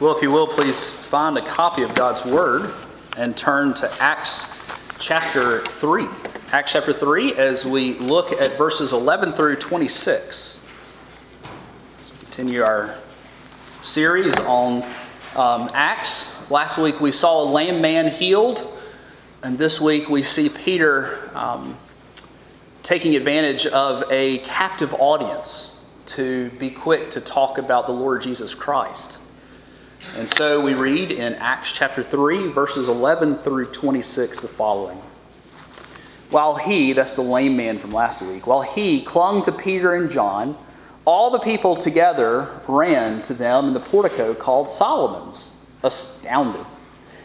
Well, if you will, please find a copy of God's Word and turn to Acts chapter 3. Acts chapter 3, as we look at verses 11 through 26. As we continue our series on um, Acts. Last week we saw a lame man healed, and this week we see Peter um, taking advantage of a captive audience to be quick to talk about the Lord Jesus Christ. And so we read in Acts chapter 3, verses 11 through 26, the following. While he, that's the lame man from last week, while he clung to Peter and John, all the people together ran to them in the portico called Solomon's, astounded.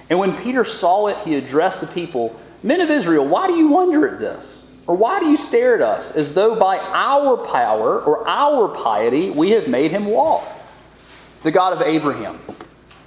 And when Peter saw it, he addressed the people Men of Israel, why do you wonder at this? Or why do you stare at us as though by our power or our piety we have made him walk? The God of Abraham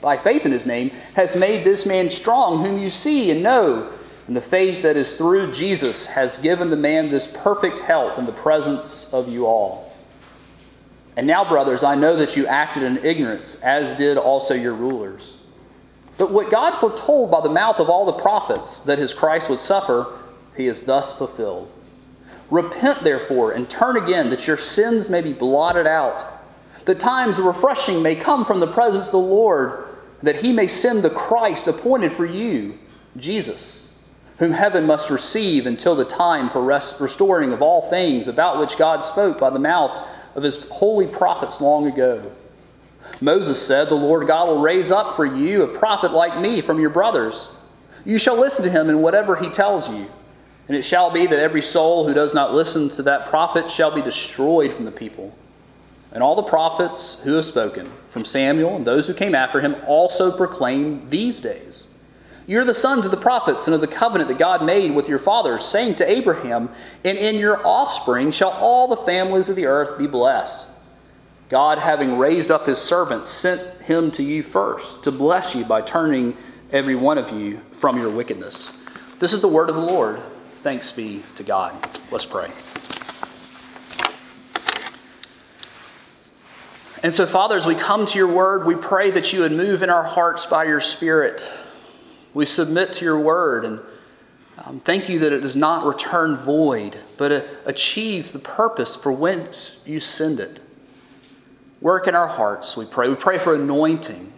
by faith in his name, has made this man strong, whom you see and know. And the faith that is through Jesus has given the man this perfect health in the presence of you all. And now, brothers, I know that you acted in ignorance, as did also your rulers. But what God foretold by the mouth of all the prophets that his Christ would suffer, he has thus fulfilled. Repent, therefore, and turn again, that your sins may be blotted out, that times of refreshing may come from the presence of the Lord that he may send the Christ appointed for you, Jesus, whom heaven must receive until the time for rest, restoring of all things about which God spoke by the mouth of his holy prophets long ago. Moses said, The Lord God will raise up for you a prophet like me from your brothers. You shall listen to him in whatever he tells you. And it shall be that every soul who does not listen to that prophet shall be destroyed from the people. And all the prophets who have spoken, from Samuel and those who came after him, also proclaim these days. You're the sons of the prophets and of the covenant that God made with your fathers, saying to Abraham, And in your offspring shall all the families of the earth be blessed. God, having raised up his servant, sent him to you first to bless you by turning every one of you from your wickedness. This is the word of the Lord. Thanks be to God. Let's pray. And so, Father, as we come to your word, we pray that you would move in our hearts by your Spirit. We submit to your word and um, thank you that it does not return void, but it achieves the purpose for whence you send it. Work in our hearts, we pray. We pray for anointing,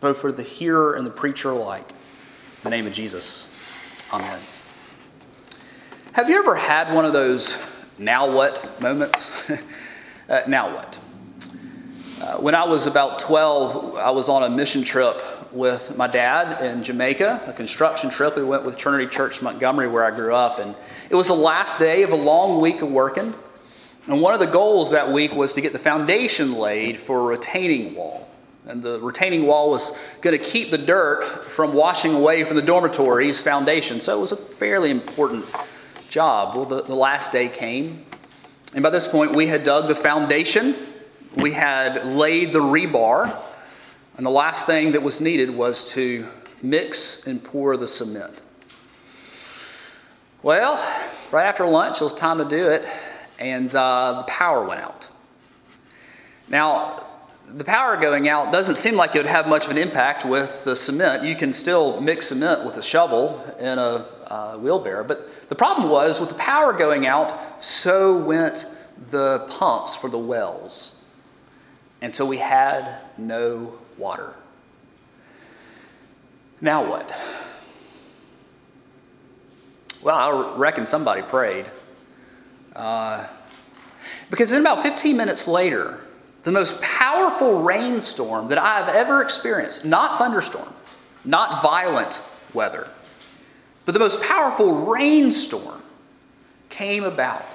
both for the hearer and the preacher alike. In the name of Jesus. Amen. Have you ever had one of those now what moments? Uh, now what? Uh, when I was about 12, I was on a mission trip with my dad in Jamaica, a construction trip. We went with Trinity Church Montgomery, where I grew up. And it was the last day of a long week of working. And one of the goals that week was to get the foundation laid for a retaining wall. And the retaining wall was going to keep the dirt from washing away from the dormitory's foundation. So it was a fairly important job. Well, the, the last day came, and by this point, we had dug the foundation, we had laid the rebar, and the last thing that was needed was to mix and pour the cement. Well, right after lunch, it was time to do it, and uh, the power went out. Now, the power going out doesn't seem like it would have much of an impact with the cement. You can still mix cement with a shovel in a uh, wheelbarrow, but the problem was with the power going out, so went the pumps for the wells. And so we had no water. Now what? Well, I reckon somebody prayed. Uh, because in about 15 minutes later, the most powerful rainstorm that I have ever experienced, not thunderstorm, not violent weather, but the most powerful rainstorm came about.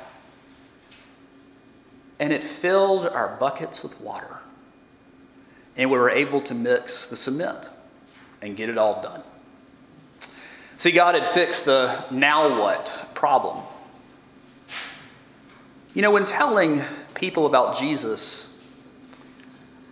And it filled our buckets with water. And we were able to mix the cement and get it all done. See, God had fixed the now what problem. You know, when telling people about Jesus,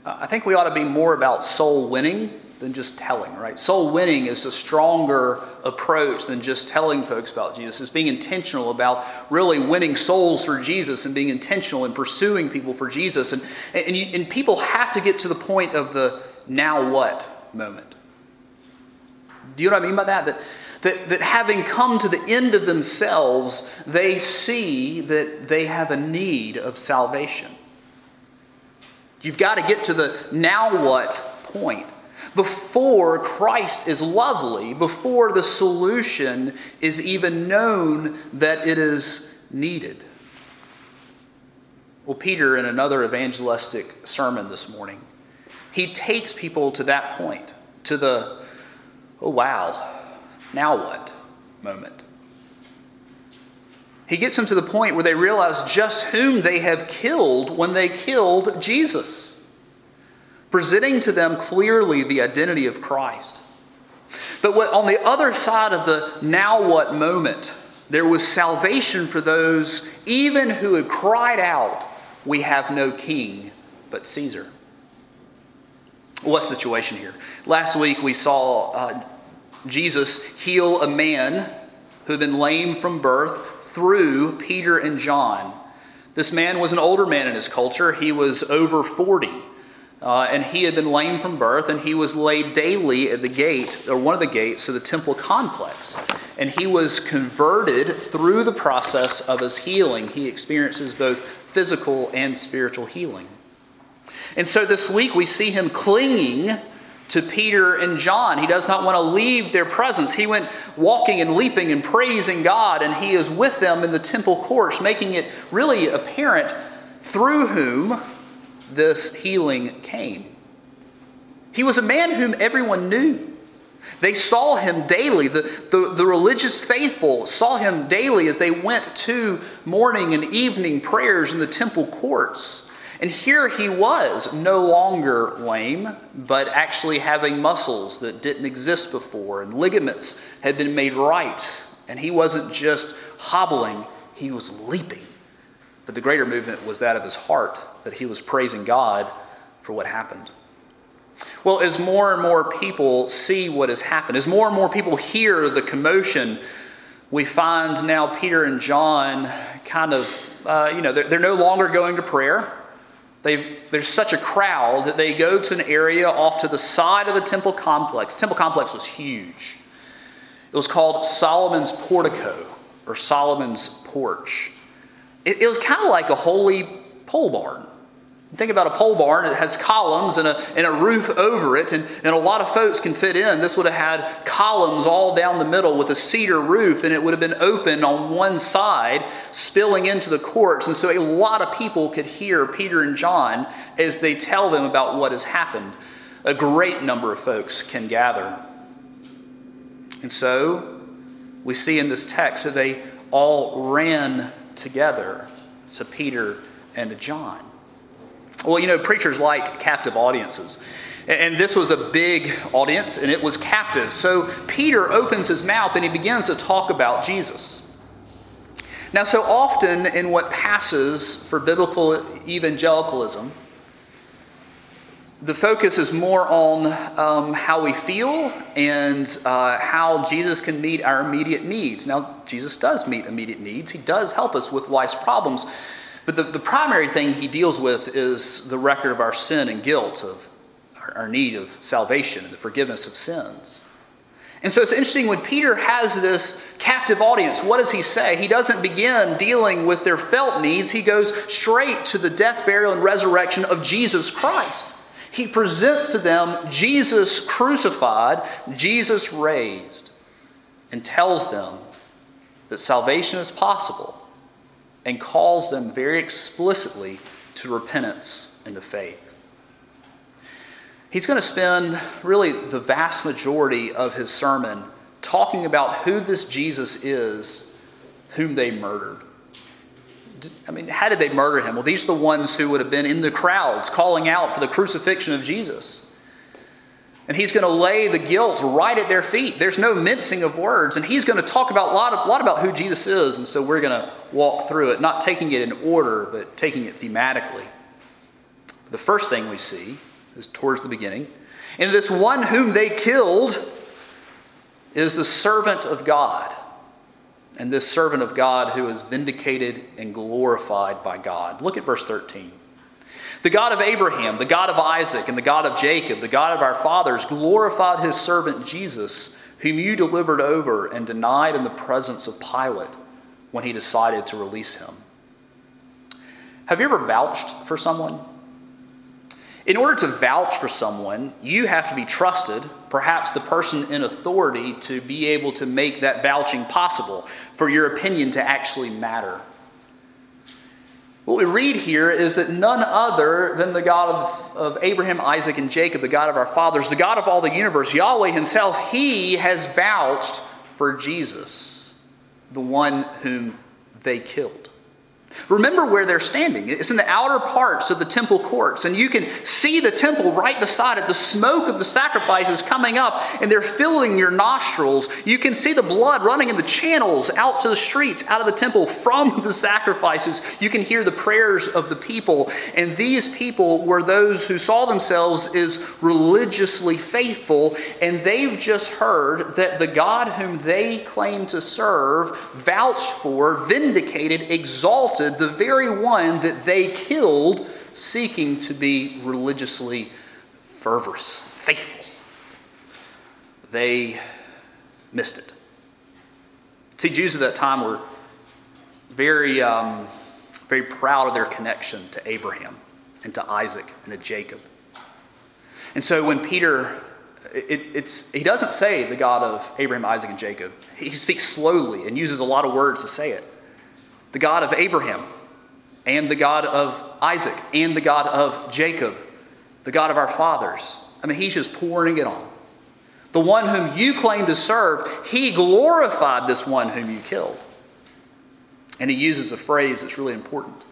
uh, I think we ought to be more about soul winning than just telling, right? Soul winning is a stronger approach than just telling folks about Jesus. It's being intentional about really winning souls for Jesus and being intentional in pursuing people for Jesus. And, and, you, and people have to get to the point of the now what moment. Do you know what I mean by that? That, that, that having come to the end of themselves, they see that they have a need of salvation. You've got to get to the now what point before Christ is lovely, before the solution is even known that it is needed. Well, Peter, in another evangelistic sermon this morning, he takes people to that point, to the, oh wow, now what moment. He gets them to the point where they realize just whom they have killed when they killed Jesus presenting to them clearly the identity of Christ. But what, on the other side of the now what moment, there was salvation for those even who had cried out, We have no king but Caesar. What's the situation here? Last week we saw uh, Jesus heal a man who had been lame from birth through Peter and John. This man was an older man in his culture, he was over 40. Uh, and he had been lame from birth, and he was laid daily at the gate, or one of the gates of the temple complex. And he was converted through the process of his healing. He experiences both physical and spiritual healing. And so this week we see him clinging to Peter and John. He does not want to leave their presence. He went walking and leaping and praising God, and he is with them in the temple courts, making it really apparent through whom this healing came. He was a man whom everyone knew. They saw him daily. The, the, the, religious faithful saw him daily as they went to morning and evening prayers in the temple courts. And here he was, no longer lame, but actually having muscles that didn't exist before, and ligaments had been made right. And he wasn't just hobbling, he was leaping. But the greater movement was that of his heart that he was praising God for what happened. Well, as more and more people see what has happened, as more and more people hear the commotion, we find now Peter and John kind of, uh, you know, they're, they're, no longer going to prayer. They've, there's such a crowd that they go to an area off to the side of the temple complex. The temple complex was huge. It was called Solomon's Portico or Solomon's Porch. It, it was kind of like a holy pole barn. Think about a pole barn, it has columns and a, and a roof over it, and, and a lot of folks can fit in. This would have had columns all down the middle with a cedar roof, and it would have been open on one side, spilling into the courts. And so a lot of people could hear Peter and John as they tell them about what has happened. A great number of folks can gather. And so we see in this text that they all ran together to Peter and to John. Well, you know, preachers like captive audiences. And this was a big audience, and it was captive. So Peter opens his mouth and he begins to talk about Jesus. Now, so often in what passes for biblical evangelicalism, the focus is more on um, how we feel and uh, how Jesus can meet our immediate needs. Now, Jesus does meet immediate needs, He does help us with life's problems. But the, the primary thing he deals with is the record of our sin and guilt, of our, our need of salvation and the forgiveness of sins. And so it's interesting when Peter has this captive audience, what does he say? He doesn't begin dealing with their felt needs, he goes straight to the death, burial, and resurrection of Jesus Christ. He presents to them Jesus crucified, Jesus raised, and tells them that salvation is possible and calls them very explicitly to repentance and to faith. He's going to spend really the vast majority of his sermon talking about who this Jesus is whom they murdered. I mean, how did they murder him? Well, these are the ones who would have been in the crowds calling out for the crucifixion of Jesus. And he's going to lay the guilt right at their feet. There's no mincing of words. And he's going to talk about a lot, of, lot about who Jesus is. And so we're going to walk through it, not taking it in order, but taking it thematically. The first thing we see is towards the beginning. And this one whom they killed is the servant of God. And this servant of God who is vindicated and glorified by God. Look at verse 13. The God of Abraham, the God of Isaac, and the God of Jacob, the God of our fathers, glorified his servant Jesus, whom you delivered over and denied in the presence of Pilate when he decided to release him. Have you ever vouched for someone? In order to vouch for someone, you have to be trusted, perhaps the person in authority, to be able to make that vouching possible, for your opinion to actually matter. What we read here is that none other than the God of, of Abraham, Isaac, and Jacob, the God of our fathers, the God of all the universe, Yahweh Himself, He has vouched for Jesus, the one whom they killed. Remember where they're standing. It's in the outer parts of the temple courts, and you can see the temple right beside it. The smoke of the sacrifices coming up, and they're filling your nostrils. You can see the blood running in the channels out to the streets, out of the temple from the sacrifices. You can hear the prayers of the people, and these people were those who saw themselves as religiously faithful, and they've just heard that the God whom they claim to serve vouched for, vindicated, exalted the very one that they killed, seeking to be religiously fervorous, faithful. They missed it. See, Jews at that time were very, um, very proud of their connection to Abraham and to Isaac and to Jacob. And so when Peter, it, it's, he doesn't say the God of Abraham, Isaac, and Jacob. He speaks slowly and uses a lot of words to say it the God of Abraham, and the God of Isaac, and the God of Jacob, the God of our fathers. I mean, he's just pouring it on. The one whom you claim to serve, he glorified this one whom you killed. And he uses a phrase that's really important.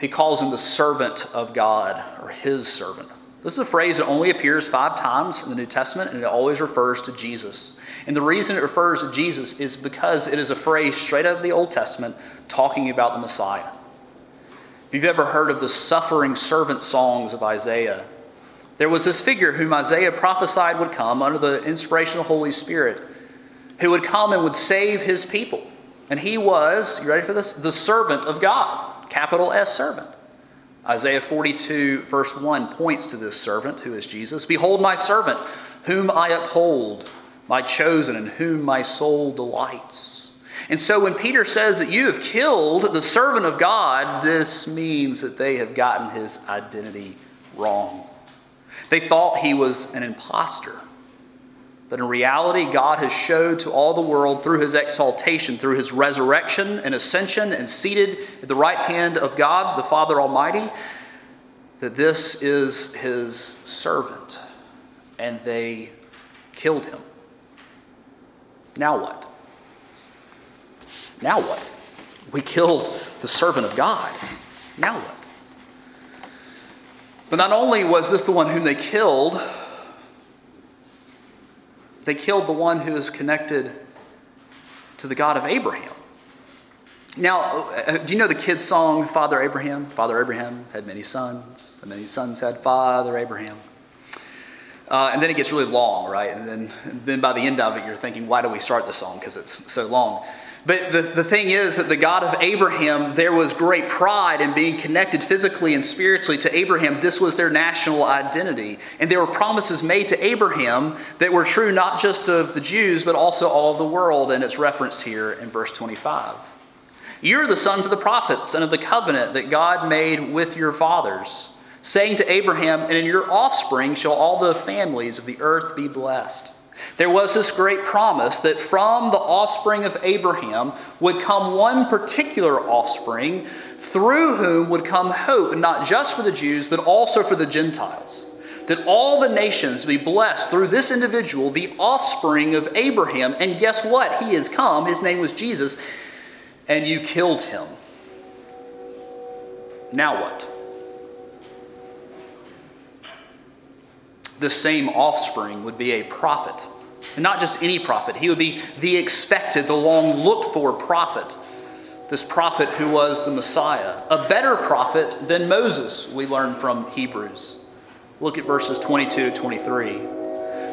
He calls him the servant of God, or his servant. This is a phrase that only appears five times in the New Testament, and it always refers to Jesus. And the reason it refers to Jesus is because it is a phrase straight out of the Old Testament talking about the Messiah. If you've ever heard of the suffering servant songs of Isaiah, there was this figure whom Isaiah prophesied would come under the inspiration of the Holy Spirit, who would come and would save his people. And he was, you ready for this? The servant of God, capital S servant. Isaiah 42, verse 1, points to this servant who is Jesus. Behold, my servant, whom I uphold my chosen, in whom my soul delights. And so when Peter says that you have killed the servant of God, this means that they have gotten his identity wrong. They thought he was an impostor. But in reality, God has showed to all the world through his exaltation, through his resurrection and ascension, and seated at the right hand of God, the Father Almighty, that this is his servant. And they killed him. Now what? Now what? We killed the servant of God. Now what? But not only was this the one whom they killed, they killed the one who is connected to the God of Abraham. Now, uh, do you know the kids' song, Father Abraham? Father Abraham had many sons, and many sons had Father Abraham. Uh, and then it gets really long, right? And then, and then by the end of it, you're thinking, why do we start the song? Because it's so long. But the, the thing is that the God of Abraham, there was great pride in being connected physically and spiritually to Abraham. This was their national identity. And there were promises made to Abraham that were true not just of the Jews, but also all of the world. And it's referenced here in verse 25. You're the sons of the prophets and of the covenant that God made with your fathers saying to Abraham, And in your offspring shall all the families of the earth be blessed. There was this great promise that from the offspring of Abraham would come one particular offspring through whom would come hope, not just for the Jews, but also for the Gentiles. That all the nations be blessed through this individual, the offspring of Abraham. And guess what? He has come. His name was Jesus. And you killed him. Now what? This same offspring would be a prophet. And not just any prophet, he would be the expected, the long looked for prophet. This prophet who was the Messiah. A better prophet than Moses, we learn from Hebrews. Look at verses 22 to 23.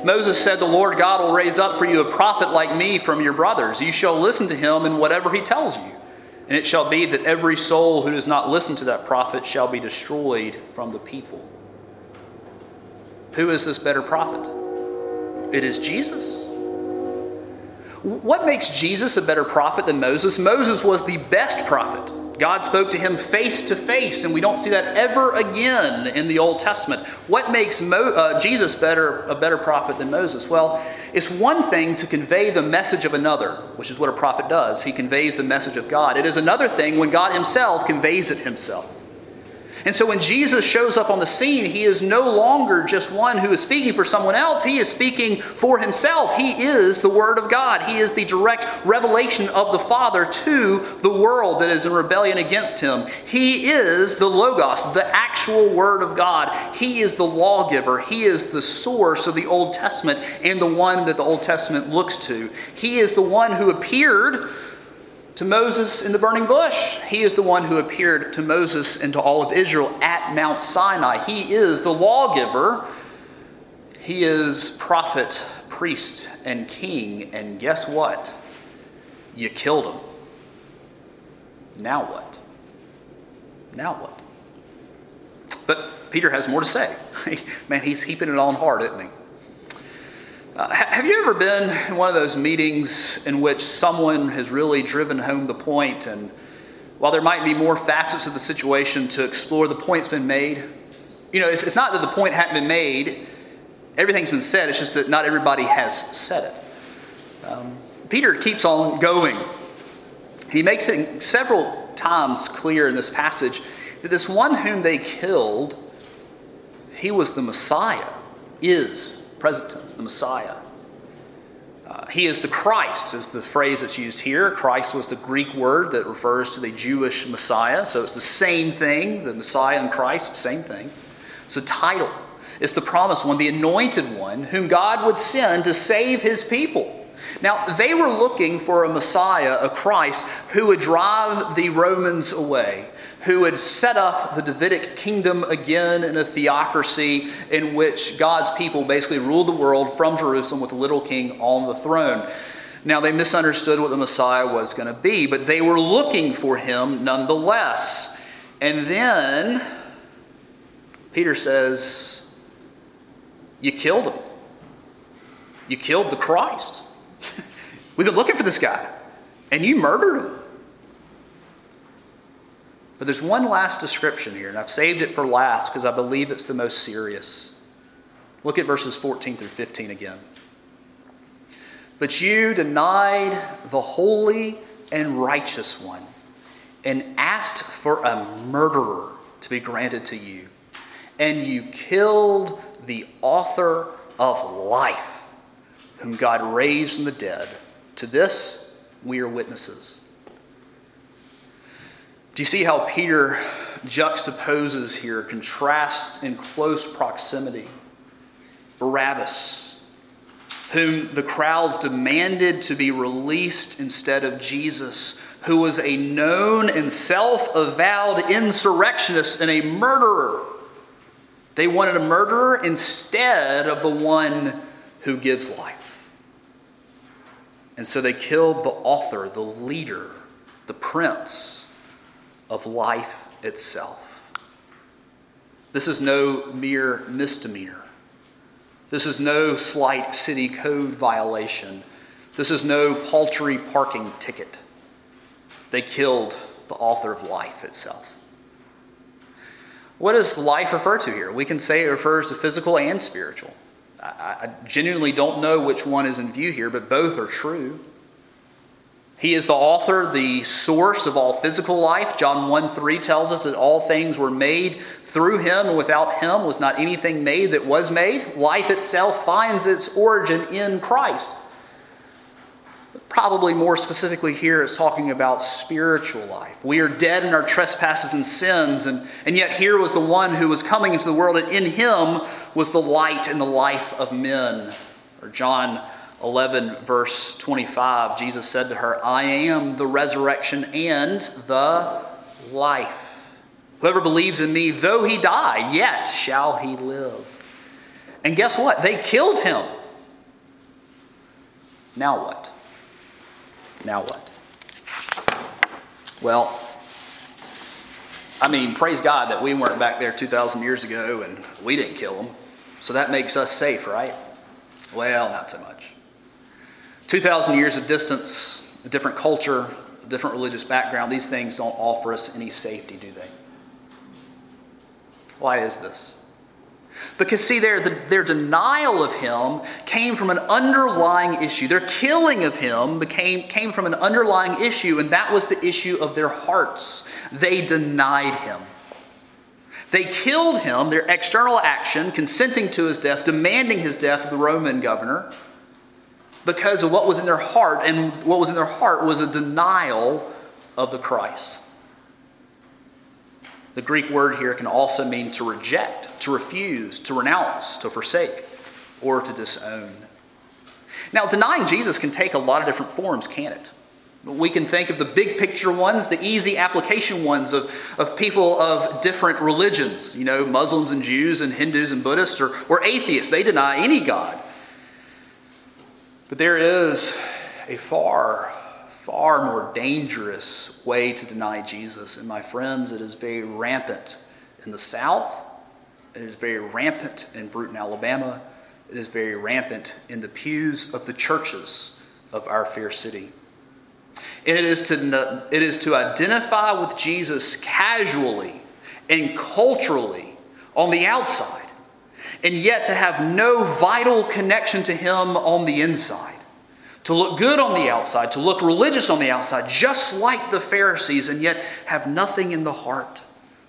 Moses said, The Lord God will raise up for you a prophet like me from your brothers. You shall listen to him in whatever he tells you. And it shall be that every soul who does not listen to that prophet shall be destroyed from the people. Who is this better prophet? It is Jesus. What makes Jesus a better prophet than Moses? Moses was the best prophet. God spoke to him face to face, and we don't see that ever again in the Old Testament. What makes Mo- uh, Jesus better, a better prophet than Moses? Well, it's one thing to convey the message of another, which is what a prophet does. He conveys the message of God. It is another thing when God himself conveys it himself. And so when Jesus shows up on the scene, he is no longer just one who is speaking for someone else. He is speaking for himself. He is the Word of God. He is the direct revelation of the Father to the world that is in rebellion against him. He is the Logos, the actual Word of God. He is the lawgiver. He is the source of the Old Testament and the one that the Old Testament looks to. He is the one who appeared to Moses in the burning bush. He is the one who appeared to Moses and to all of Israel at Mount Sinai. He is the lawgiver. He is prophet, priest, and king. And guess what? You killed him. Now what? Now what? But Peter has more to say. Man, he's heaping it on hard, isn't he? Uh, have you ever been in one of those meetings in which someone has really driven home the point, and while there might be more facets of the situation to explore, the point's been made? You know, it's, it's not that the point hadn't been made, everything's been said, it's just that not everybody has said it. Um, Peter keeps on going. He makes it several times clear in this passage that this one whom they killed, he was the Messiah, is present tense, the Messiah. Uh, he is the Christ, is the phrase that's used here. Christ was the Greek word that refers to the Jewish Messiah. So it's the same thing. The Messiah and Christ, same thing. It's a title. It's the promised one, the anointed one, whom God would send to save his people. Now, they were looking for a Messiah, a Christ, who would drive the Romans away, who had set up the Davidic kingdom again in a theocracy in which God's people basically ruled the world from Jerusalem with the little king on the throne. Now, they misunderstood what the Messiah was going to be, but they were looking for him nonetheless. And then Peter says, You killed him. You killed the Christ. We've been looking for this guy, and you murdered him. But there's one last description here, and I've saved it for last because I believe it's the most serious. Look at verses 14 through 15 again. But you denied the holy and righteous one and asked for a murderer to be granted to you. And you killed the author of life, whom God raised from the dead. To this we are witnesses. Do you see how Peter juxtaposes here, contrasts in close proximity? Barabbas, whom the crowds demanded to be released instead of Jesus, who was a known and self avowed insurrectionist and a murderer. They wanted a murderer instead of the one who gives life. And so they killed the author, the leader, the prince of life itself. This is no mere misdemeanor. This is no slight city code violation. This is no paltry parking ticket. They killed the author of life itself. What does life refer to here? We can say it refers to physical and spiritual. I, genuinely don't know which one is in view here, but both are true. He is the author, the source of all physical life. John 1 3 tells us that all things were made through him, and without him was not anything made that was made. Life itself finds its origin in Christ. Probably more specifically here, it's talking about spiritual life. We are dead in our trespasses and sins, and, and yet here was the one who was coming into the world, and in him was the light and the life of men. Or John 11, verse 25, Jesus said to her, I am the resurrection and the life. Whoever believes in me, though he die, yet shall he live. And guess what? They killed him. Now what? Now what? Well, I mean, praise God that we weren't back there 2,000 years ago and we didn't kill them. So that makes us safe, right? Well, not so much. 2,000 years of distance, a different culture, a different religious background, these things don't offer us any safety, do they? Why is this? Because, see, their, their denial of him came from an underlying issue. Their killing of him became, came from an underlying issue, and that was the issue of their hearts. They denied him. They killed him, their external action, consenting to his death, demanding his death of the Roman governor, because of what was in their heart, and what was in their heart was a denial of the Christ. The Greek word here can also mean to reject, to refuse, to renounce, to forsake, or to disown. Now, denying Jesus can take a lot of different forms, can it? We can think of the big picture ones, the easy application ones of, of people of different religions, you know, Muslims and Jews and Hindus and Buddhists or, or atheists. They deny any God. But there is a far, far more dangerous way to deny Jesus. And my friends, it is very rampant in the South, it is very rampant in Brewton, Alabama, it is very rampant in the pews of the churches of our fair city. And it is to, it is to identify with Jesus casually and culturally on the outside and yet to have no vital connection to Him on the inside. To look good on the outside, to look religious on the outside, just like the Pharisees, and yet have nothing in the heart.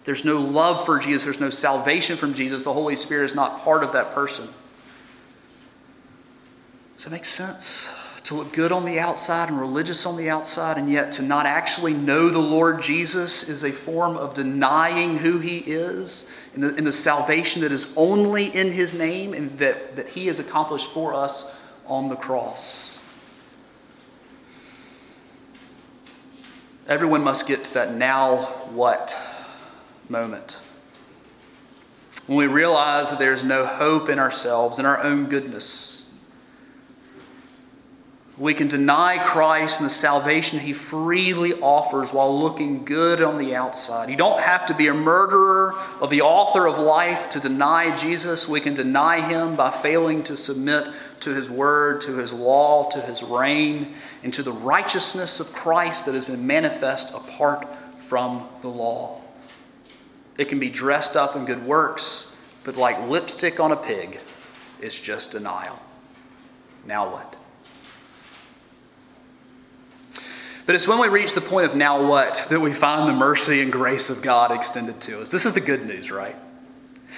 There's no love for Jesus, there's no salvation from Jesus. The Holy Spirit is not part of that person. Does that make sense? To look good on the outside and religious on the outside, and yet to not actually know the Lord Jesus is a form of denying who He is in the, in the salvation that is only in His name and that, that He has accomplished for us on the cross. Everyone must get to that now what moment. When we realize that there's no hope in ourselves, in our own goodness, we can deny Christ and the salvation he freely offers while looking good on the outside. You don't have to be a murderer of the author of life to deny Jesus. We can deny him by failing to submit to his word, to his law, to his reign, and to the righteousness of Christ that has been manifest apart from the law. It can be dressed up in good works, but like lipstick on a pig, it's just denial. Now what? But it's when we reach the point of now what that we find the mercy and grace of God extended to us. This is the good news, right?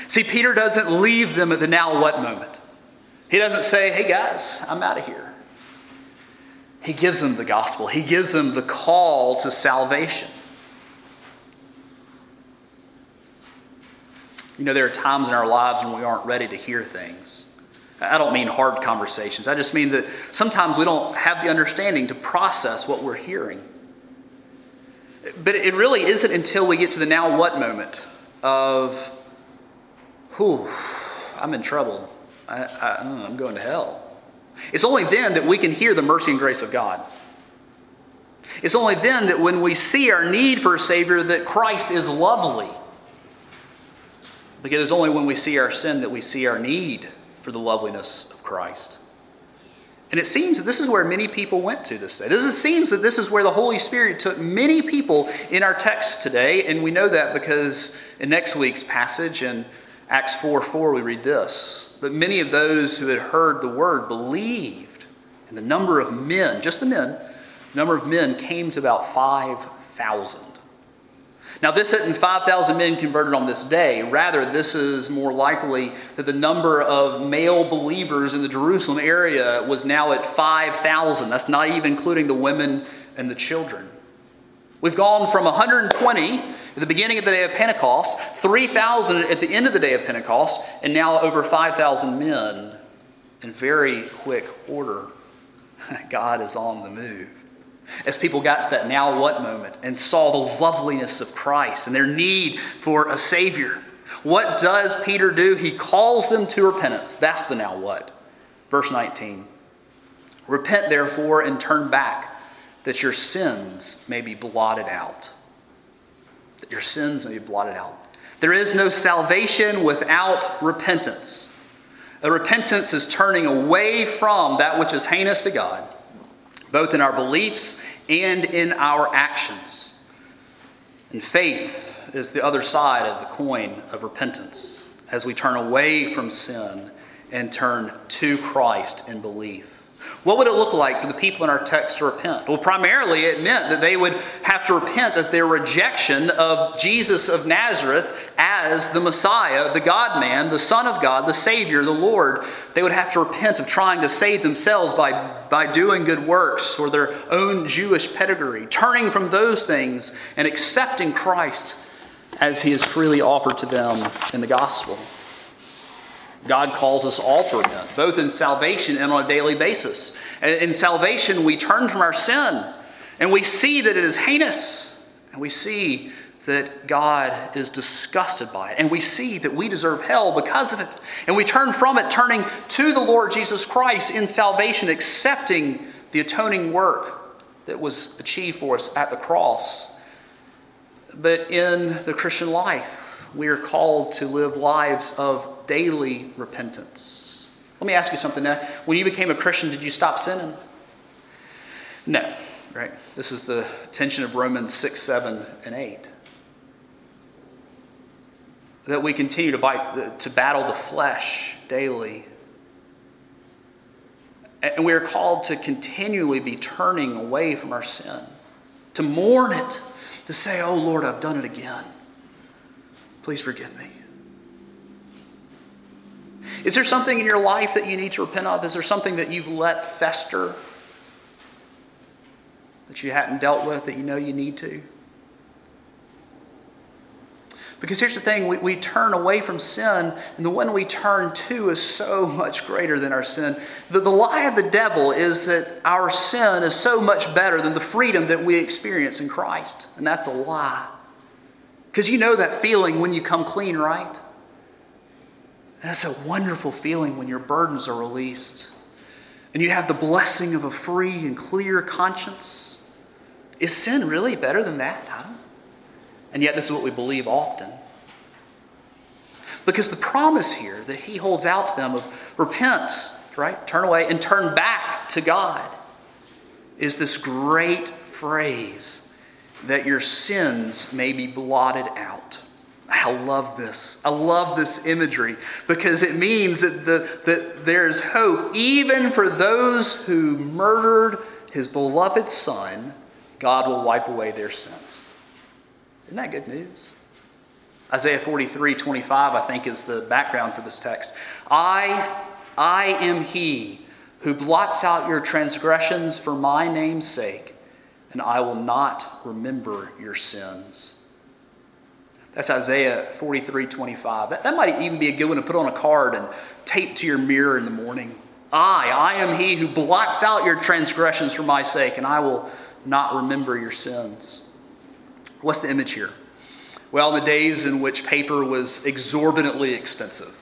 See, Peter doesn't leave them at the now what moment. He doesn't say, hey guys, I'm out of here. He gives them the gospel, he gives them the call to salvation. You know, there are times in our lives when we aren't ready to hear things. I don't mean hard conversations. I just mean that sometimes we don't have the understanding to process what we're hearing. But it really isn't until we get to the now what moment of, whew, I'm in trouble. I, I, mm, I'm going to hell. It's only then that we can hear the mercy and grace of God. It's only then that when we see our need for a Savior, that Christ is lovely. Because it's only when we see our sin that we see our need for the loveliness of Christ. And it seems that this is where many people went to this day. This seems that this is where the Holy Spirit took many people in our text today, and we know that because in next week's passage in Acts 4 4, we read this. But many of those who had heard the word believed, and the number of men, just the men, number of men came to about 5,000. Now, this isn't 5,000 men converted on this day. Rather, this is more likely that the number of male believers in the Jerusalem area was now at 5,000. That's not even including the women and the children. We've gone from 120 at the beginning of the day of Pentecost, 3,000 at the end of the day of Pentecost, and now over 5,000 men in very quick order. God is on the move as people got to that now what moment and saw the loveliness of Christ and their need for a Savior. What does Peter do? He calls them to repentance. That's the now what. Verse 19 Repent therefore and turn back, that your sins may be blotted out. That your sins may be blotted out. There is no salvation without repentance. A repentance is turning away from that which is heinous to God both in our beliefs and in our actions. And faith is the other side of the coin of repentance as we turn away from sin and turn to Christ in belief. What would it look like for the people in our text to repent? Well, primarily it meant that they would have to repent of their rejection of Jesus of Nazareth as the Messiah, the God man, the Son of God, the Savior, the Lord. They would have to repent of trying to save themselves by, by doing good works or their own Jewish pedigree, turning from those things and accepting Christ as he is freely offered to them in the gospel. God calls us all to repent, both in salvation and on a daily basis. In salvation, we turn from our sin and we see that it is heinous, and we see that God is disgusted by it, and we see that we deserve hell because of it. And we turn from it, turning to the Lord Jesus Christ in salvation, accepting the atoning work that was achieved for us at the cross. But in the Christian life, we are called to live lives of daily repentance. Let me ask you something now. When you became a Christian, did you stop sinning? No, right? This is the tension of Romans 6, 7, and 8. That we continue to, bite, to battle the flesh daily. And we are called to continually be turning away from our sin, to mourn it, to say, Oh Lord, I've done it again. Please forgive me. Is there something in your life that you need to repent of? Is there something that you've let fester that you hadn't dealt with that you know you need to? Because here's the thing we, we turn away from sin, and the one we turn to is so much greater than our sin. The, the lie of the devil is that our sin is so much better than the freedom that we experience in Christ. And that's a lie. Because you know that feeling when you come clean, right? And it's a wonderful feeling when your burdens are released and you have the blessing of a free and clear conscience. Is sin really better than that? And yet, this is what we believe often. Because the promise here that he holds out to them of repent, right? Turn away and turn back to God is this great phrase that your sins may be blotted out. I love this. I love this imagery because it means that, the, that there's hope. Even for those who murdered his beloved son, God will wipe away their sins. Isn't that good news? Isaiah 43 25, I think, is the background for this text. I, I am he who blots out your transgressions for my name's sake, and I will not remember your sins. That's Isaiah 43 25. That, that might even be a good one to put on a card and tape to your mirror in the morning. I, I am he who blots out your transgressions for my sake, and I will not remember your sins. What's the image here? Well, in the days in which paper was exorbitantly expensive,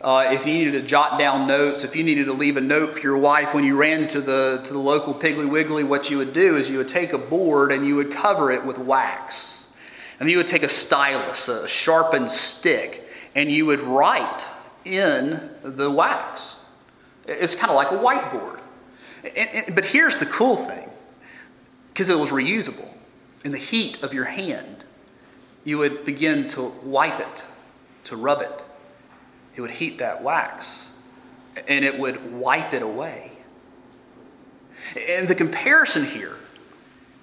uh, if you needed to jot down notes, if you needed to leave a note for your wife when you ran to the, to the local Piggly Wiggly, what you would do is you would take a board and you would cover it with wax. And you would take a stylus, a sharpened stick, and you would write in the wax. It's kind of like a whiteboard. And, and, but here's the cool thing because it was reusable. In the heat of your hand, you would begin to wipe it, to rub it. It would heat that wax, and it would wipe it away. And the comparison here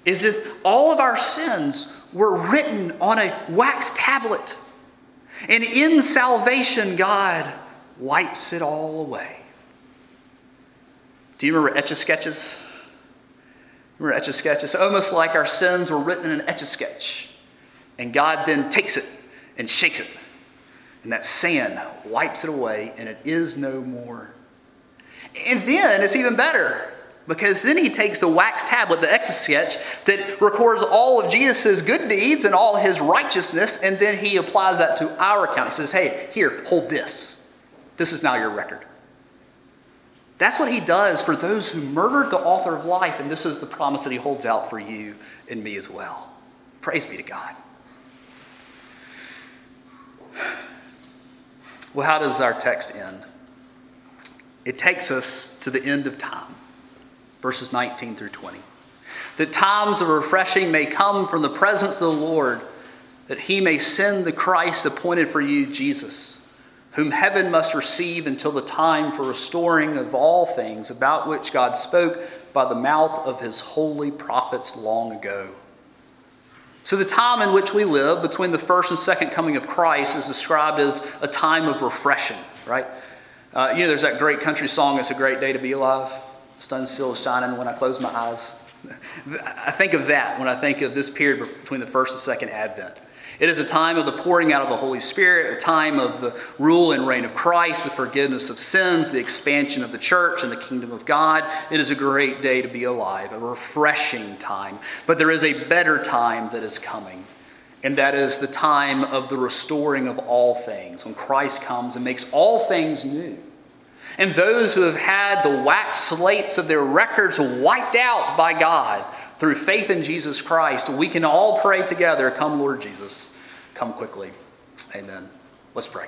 is if all of our sins were written on a wax tablet. And in salvation, God wipes it all away. Do you remember Etch a Sketches? Remember Etch a Sketch? It's almost like our sins were written in an Etch a Sketch. And God then takes it and shakes it. And that sand wipes it away, and it is no more. And then it's even better because then he takes the wax tablet, the Etch a Sketch, that records all of Jesus' good deeds and all his righteousness, and then he applies that to our account. He says, Hey, here, hold this. This is now your record. That's what he does for those who murdered the author of life, and this is the promise that he holds out for you and me as well. Praise be to God. Well, how does our text end? It takes us to the end of time, verses 19 through 20. That times of refreshing may come from the presence of the Lord, that he may send the Christ appointed for you, Jesus, whom heaven must receive until the time for restoring of all things, about which God spoke by the mouth of his holy prophets long ago. So, the time in which we live between the first and second coming of Christ is described as a time of refreshing, right? Uh, you know, there's that great country song, It's a Great Day to Be Alive. Sun still shining when I close my eyes. I think of that when I think of this period between the first and second Advent. It is a time of the pouring out of the Holy Spirit, a time of the rule and reign of Christ, the forgiveness of sins, the expansion of the church and the kingdom of God. It is a great day to be alive, a refreshing time. But there is a better time that is coming, and that is the time of the restoring of all things, when Christ comes and makes all things new. And those who have had the wax slates of their records wiped out by God through faith in Jesus Christ, we can all pray together, Come, Lord Jesus, come quickly. Amen. Let's pray.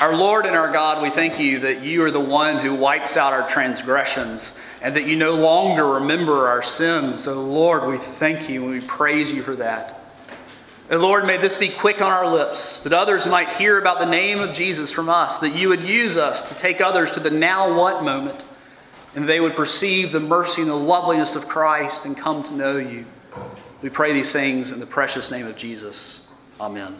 Our Lord and our God, we thank you that you are the one who wipes out our transgressions and that you no longer remember our sins. So, Lord, we thank you and we praise you for that. And Lord, may this be quick on our lips, that others might hear about the name of Jesus from us, that you would use us to take others to the now what moment and they would perceive the mercy and the loveliness of Christ and come to know you. We pray these things in the precious name of Jesus. Amen.